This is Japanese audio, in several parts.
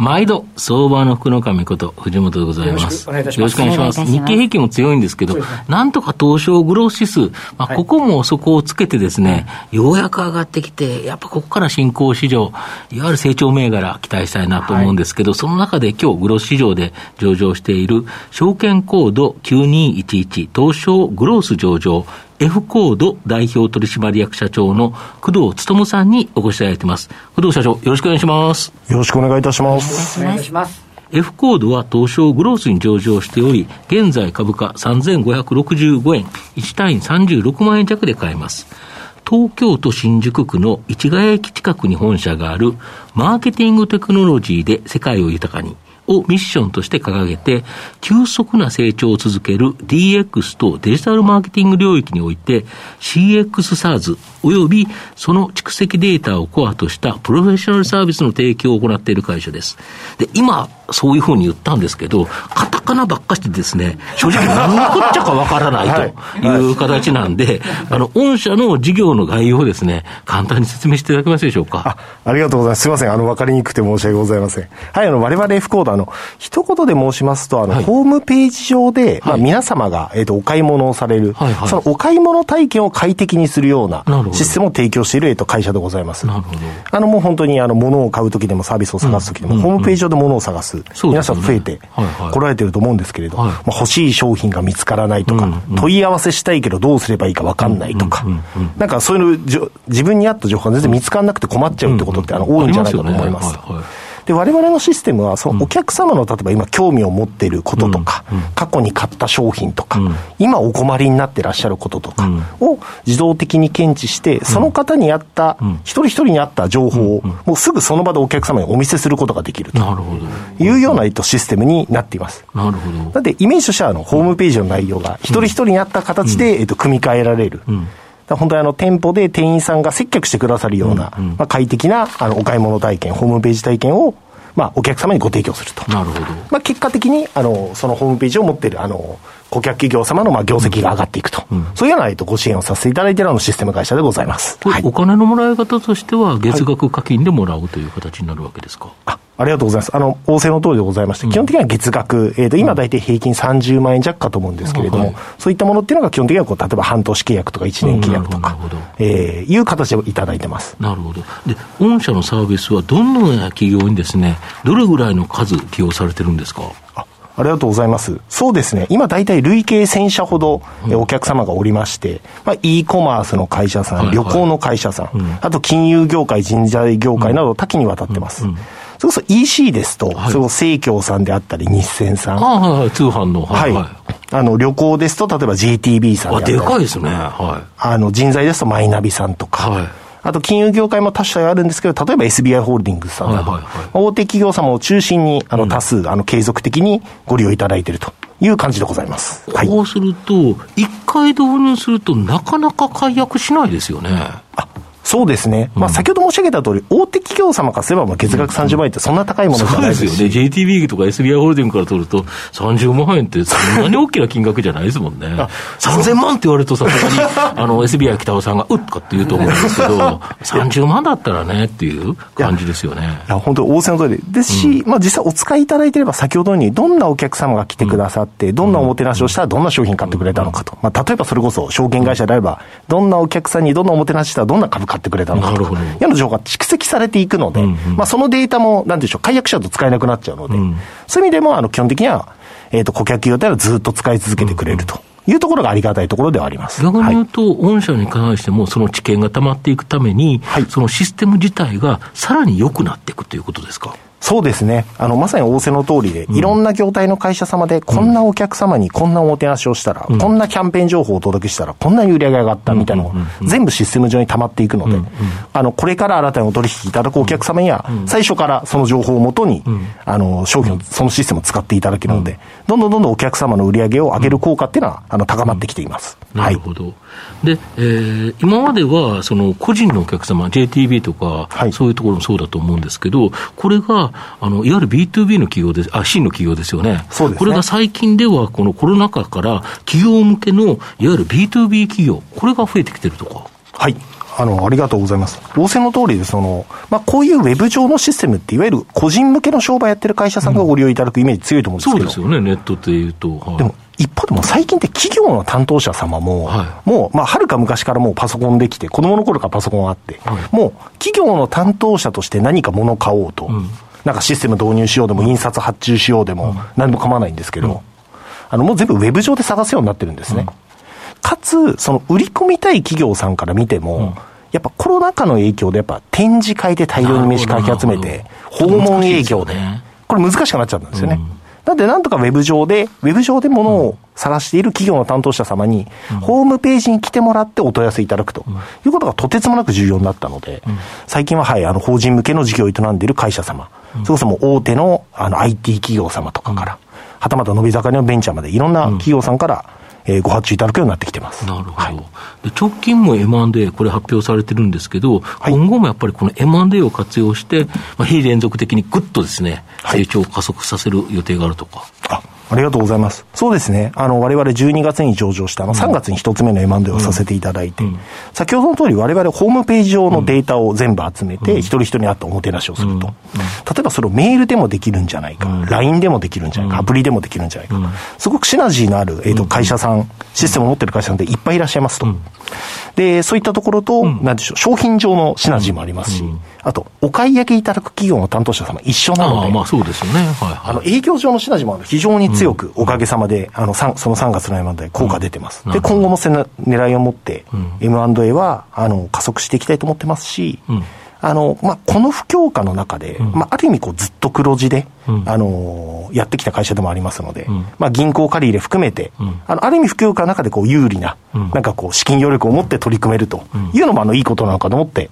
毎度、相場の福の神こと藤本でございます。よろしくお願いします。日経平均も強いんですけど、なんとか東証グロース指数、まあ、ここもそこをつけてですね、ようやく上がってきて、やっぱここから新興市場、いわゆる成長銘柄期待したいなと思うんですけど、その中で今日グロース市場で上場している、証券コード9211東証グロース上場 F コード代表取締役社長の工藤勉さんにお越しいただいています。工藤社長、よろしくお願いします。よろしくお願いいたします。お願いします。F コードは東証グロースに上場しており、現在株価3565円、1単位36万円弱で買えます。東京都新宿区の市ヶ谷駅近くに本社があるマーケティングテクノロジーで世界を豊かに。をミッションとして掲げて、急速な成長を続ける DX とデジタルマーケティング領域において CX SARS 及びその蓄積データをコアとしたプロフェッショナルサービスの提供を行っている会社です。で、今、そういうふうに言ったんですけど、カタカナばっかしてですね、正直何のこっちゃかわからないという形なんで、あの、御社の事業の概要をですね、簡単に説明していただけますでしょうか？あありがとうございます。すみません。あの、わかりにくくて申し訳ございません。はい、あの、我々 F コード、あの、一言で申しますと、あの、はい、ホームページ上で、まあ、皆様が、えっ、ー、と、お買い物をされる、はいはい、そのお買い物体験を快適にするようなシステムを提供している、えっ、ー、と、会社でございます。なるほど。あの、もう本当に、あの、物を買うときでもサービスを探すときでも、うん、ホームページ上で物を探す。皆さん増えて来られてると思うんですけれど、まあ、欲しい商品が見つからないとか、問い合わせしたいけどどうすればいいか分かんないとか、なんかそういうの、自分に合った情報が全然見つからなくて困っちゃうってことって、あの多いんじゃないかと思います。で、我々のシステムは、そのお客様の、例えば今興味を持っていることとか、過去に買った商品とか、今お困りになってらっしゃることとかを自動的に検知して、その方に合った、一人一人に合った情報を、もうすぐその場でお客様にお見せすることができるというようなシステムになっています。なるほど。なので、イメージとしては、あの、ホームページの内容が一人一人に合った形で、えっと、組み替えられる。本当にあの店舗で店員さんが接客してくださるような、うんうん、まあ、快適なあのお買い物体験、ホームページ体験をまあ、お客様にご提供すると。なるほど。まあ、結果的に、あの、そのホームページを持っている、あの、顧客企業様のまあ業績が上がっていくと、うん、そういうような、えっと、ご支援をさせていただいているのシステム会社でございます。はい、お金のもらい方としては、月額課金でもらうという形になるわけですか？あありがとうございます。あの、仰せの通りでございまして、基本的には月額、えっ、ー、と、今大体平均30万円弱かと思うんですけれども、はい、そういったものっていうのが基本的にはこう、例えば半年契約とか1年契約とか、えー、いう形でいただいてます。なるほど。で、御社のサービスはどのような企業にですね、どれぐらいの数起用されてるんですか？ありがとうございます。そうですね。今大体累計1000社ほどお客様がおりまして、まあ、e コマースの会社さん、はいはい、旅行の会社さん、うん、あと金融業界、人材業界など多岐にわたってます。うんうんそれこそ EC ですと、はい、それこそ生協さんであったり、日銭さん。はいはい、通販の。はい。はい、あの、旅行ですと、例えば GTB さんであ。でかいですね。はい。あの、人材ですとマイナビさんとか。はい。あと金融業界も多種あるんですけど、例えば SBI ホールディングスさんなど、はいはいはい、大手企業様を中心にあの多数、うん、あの継続的にご利用いただいているという感じでございます。こうすると、一回導入するとなかなか解約しないですよね。あそうですね、まあ、先ほど申し上げた通り、大手企業様からすれば、月額30万円ってそんな高いものじゃないですよね、JTB とか SBI ホールディングから取ると、30万円ってそんなに大きな金額じゃないですもんね。3000万って言われると、さすがに あの SBI 北尾さんが、うっとかって言うと思うんですけど、30万だったらねっていう感じですよね。いや、本当、仰せの通りですし、うん、まあ、実際お使いいただいてれば、先ほどにどんなお客様が来てくださって、どんなおもてなしをしたら、どんな商品買ってくれたのかと、まあ、例えばそれこそ証券会社であれば、どんなお客さんにどんなおもてなししたら、どんな株買ってくれたのかとか。世の情報が蓄積されていくので、うんうん、まあ、そのデータも、なんでしょう、解約者と使えなくなっちゃうので、うん、そういう意味でも、あの、基本的には、えっ、ー、と、顧客企業ではずっと使い続けてくれると。いうところがありがたいところではあります。逆に言うと、はい、御社に関しても、その知見が溜まっていくために、はい、そのシステム自体がさらに良くなっていくということですか？そうですね。あの、まさに仰せの通りで、いろんな業態の会社様で、こんなお客様にこんなおもてなしをしたら、こんなキャンペーン情報をお届けしたら、こんな売り上げ上がったみたいなのが、全部システム上に溜まっていくので、あの、これから新たにお取引いただくお客様には、最初からその情報をもとに、あの、商品を、そのシステムを使っていただけるので、どんどんどんどんお客様の売り上げを上げる効果っていうのは、あの、高まってきています。なるほど。で、えー、今までは、その、個人のお客様、JTB とか、そういうところもそうだと思うんですけど、これが、あの、いわゆる B2B の企業です、あ、C の企業ですよね。そうですね。これが最近では、このコロナ禍から企業向けの、いわゆる B2B 企業、これが増えてきてるとか。はい。あの、ありがとうございます。仰せの通りで、その、まあ、こういうウェブ上のシステムって、いわゆる個人向けの商売やってる会社さんがご利用いただくイメージ強いと思うんですけど、うん、そうですよね、ネットっていうと。はい、でも、一方でも最近って企業の担当者様も、はい、もう、まあ、はるか昔からもうパソコンできて、子供の頃からパソコンがあって、はい、もう、企業の担当者として何か物を買おうと、うん。なんかシステム導入しようでも、印刷発注しようでも、何も構わないんですけど、あの、もう全部ウェブ上で探すようになってるんですね。かつ、その売り込みたい企業さんから見ても、やっぱコロナ禍の影響で、やっぱ展示会で大量に飯かき集めて、訪問営業で、これ難しくなっちゃったんですよね。なんで、なんとかウェブ上で、ウェブ上で物を探している企業の担当者様に、ホームページに来てもらってお問い合わせいただくと。いうことがとてつもなく重要になったので、最近は、はい、あの、法人向けの事業を営んでいる会社様、そもそも大手のあの IT 企業様とかから、はたまた伸び盛りのベンチャーまでいろんな企業さんから、えー、ご発注いただくようになってきてます。なるほど。はい、で直近も M&A、これ発表されてるんですけど、はい、今後もやっぱりこの M&A を活用して、まあ、非連続的にぐっとですね、成長を加速させる予定があるとか。あありがとうございます。そうですね。あの、我々12月に上場した、あの、3月に一つ目の M&A をさせていただいて、うん、先ほどの通り我々ホームページ上のデータを全部集めて、うん、一人一人に合ったおもてなしをすると。例えばそれをメールでもできるんじゃないか、うん、LINE でもできるんじゃないか、アプリでもできるんじゃないか。すごくシナジーのある、えっ、ー、と、会社さん、システムを持ってる会社さんでいっぱいいらっしゃいますと。で、そういったところと、なんでしょう、商品上のシナジーもありますし、あと、お買い上げいただく企業の担当者様一緒なので、あまあそうですよね。はい、はい、あの、営業上のシナジーも非常に強く、おかげさまで、あの、その3月の M&A 効果出てます。で、今後もせな狙いを持って、M&A は、あの、加速していきたいと思ってますし、あの、まあ、この不況下の中で、うん、まあ、ある意味こうずっと黒字で、うん、あのー、やってきた会社でもありますので、うん、まあ、銀行借り入れ含めて、あの、ある意味不況下の中でこう有利な、なんかこう資金余力を持って取り組めるというのもあの、いいことなのかと思って、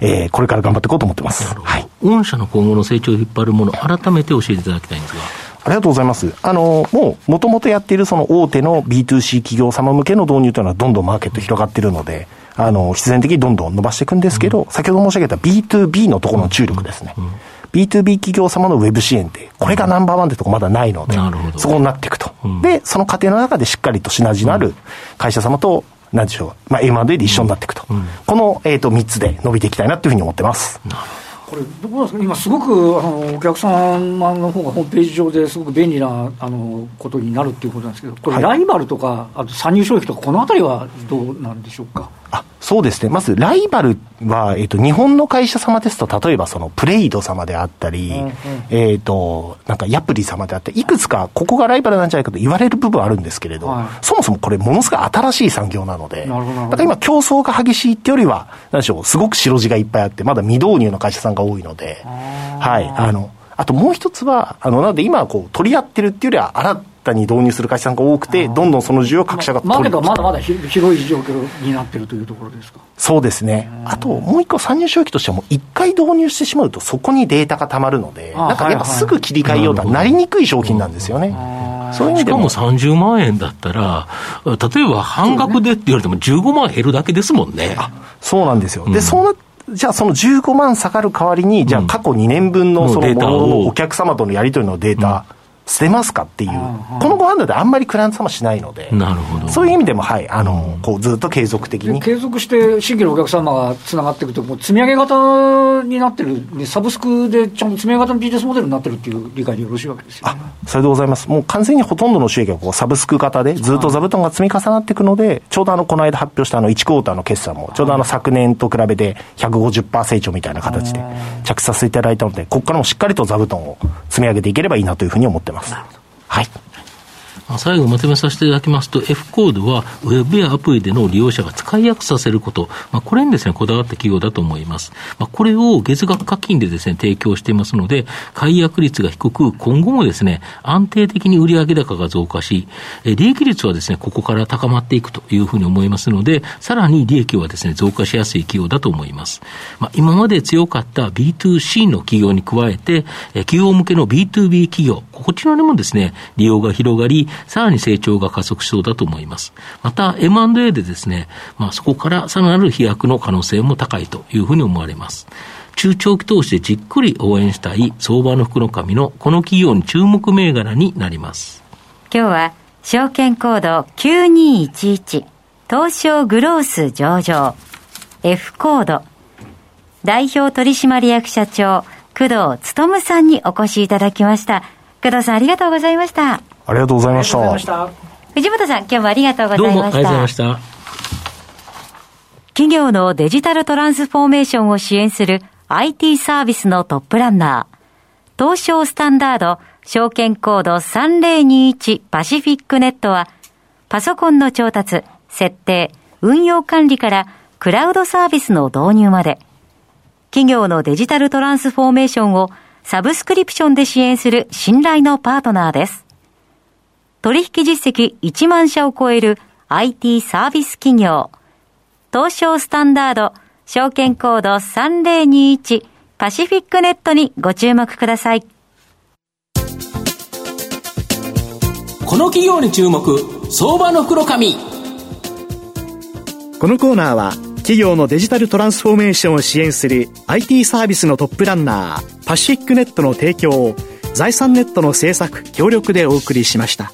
えー、これから頑張っていこうと思ってます。はい。御社の今後の成長を引っ張るもの、改めて教えていただきたいんですが。ありがとうございます。あの、もう、もともとやっているその大手の B2C 企業様向けの導入というのはどんどんマーケット広がっているので、あの、必然的にどんどん伸ばしていくんですけど、うん、先ほど申し上げた B2B のところの注力ですね。うんうん、B2B 企業様のウェブ支援って、これがナンバーワンってとこまだないので、そこになっていくと。で、その過程の中でしっかりとシナジーのある会社様と、なんでしょう、まあ、M&A で一緒になっていくと。この、えっ、ー、と、3つで伸びていきたいなというふうに思ってます。なるほどこれ、どうなんですか、今、すごくあのお客様の方がホームページ上ですごく便利なあのことになるっていうことなんですけど、これ、ライバルとか、あと参入障壁とか、このあたりはどうなんでしょうか？あそうですね。まず、ライバルは、えっ、ー、と、日本の会社様ですと、例えば、その、プレイド様であったり、うんうん、えっ、と、なんか、ヤプリ様であったり、いくつか、ここがライバルなんじゃないかと言われる部分はあるんですけれど、はい、そもそもこれ、ものすごい新しい産業なので、だから今、競争が激しいってよりは、なんでしょう、すごく白地がいっぱいあって、まだ未導入の会社さんが多いので、はい、あの、あともう一つは、あの、なので今、こう、取り合ってるっていうよりは、新タに導入する会社さんが多くて、どんどんその需要各社がマーケットはまだまだ広い状況になってるというところですか。そうですね、あともう一個、参入障壁としては、もう一回導入してしまうと、そこにデータがたまるので、なんかやっぱすぐ切り替えようとはなりにくい商品なんですよね。そしかも30万円だったら、例えば半額でって言われても、15万減るだけですもんね。そうなんですよ。で、そうなじゃあその15万下がる代わりに、じゃあ過去2年分のそのもののお客様とのやり取りのデータ、捨てますかっていう、このご判断であんまりクライアント様しないので、なるほどそういう意味でも、はい、あの、こうずっと継続的に。継続して新規のお客様がつながっていくと、もう積み上げ型になってる、サブスクでちゃんと積み上げ型のビジネスモデルになってるっていう理解でよろしいわけですよ、ね、あそれでございます。もう完全にほとんどの収益がこうサブスク型で、ずっと座布団が積み重なっていくので、ちょうどあの、この間発表したあの、1クォーターの決算も、ちょうどあの、昨年と比べて150%成長みたいな形で着させていただいたので、ここからもしっかりと座布団を積み上げていければいいなというふうに思ってます。はい。最後まとめさせていただきますと、F コードは、ウェブやアプリでの利用者が使いやすくさせること、まあ、これにですね、こだわった企業だと思います。まあ、これを月額課金でですね、提供していますので、解約率が低く、今後もですね、安定的に売上高が増加し、利益率はですね、ここから高まっていくというふうに思いますので、さらに利益はですね、増加しやすい企業だと思います。まあ、今まで強かった B2C の企業に加えて、企業向けの B2B 企業、こちらでもですね、利用が広がり、さらに成長が加速しそうだと思います。また、M&A でですね、まあ、そこからさらなる飛躍の可能性も高いというふうに思われます。中長期投資でじっくり応援したい相場の福の神のこの企業に注目銘柄になります。今日は証券コード9211東証グロース上場 F コード代表取締役社長工藤勉さんにお越しいただきました。工藤さんありがとうございました。ありがとうございました。藤本さん、今日もありがとうございました。どうもありがとうございました。企業のデジタルトランスフォーメーションを支援する IT サービスのトップランナー、東証スタンダード証券コード3021パシフィックネットは、パソコンの調達、設定、運用管理からクラウドサービスの導入まで、企業のデジタルトランスフォーメーションをサブスクリプションで支援する信頼のパートナーです。取引実績1万社を超える IT サービス企業。東証スタンダード、証券コード3021パシフィックネットにご注目ください。この企業に注目、相場の袋紙。このコーナーは、企業のデジタルトランスフォーメーションを支援する IT サービスのトップランナー、パシフィックネットの提供を、財産ネットの制作、協力でお送りしました。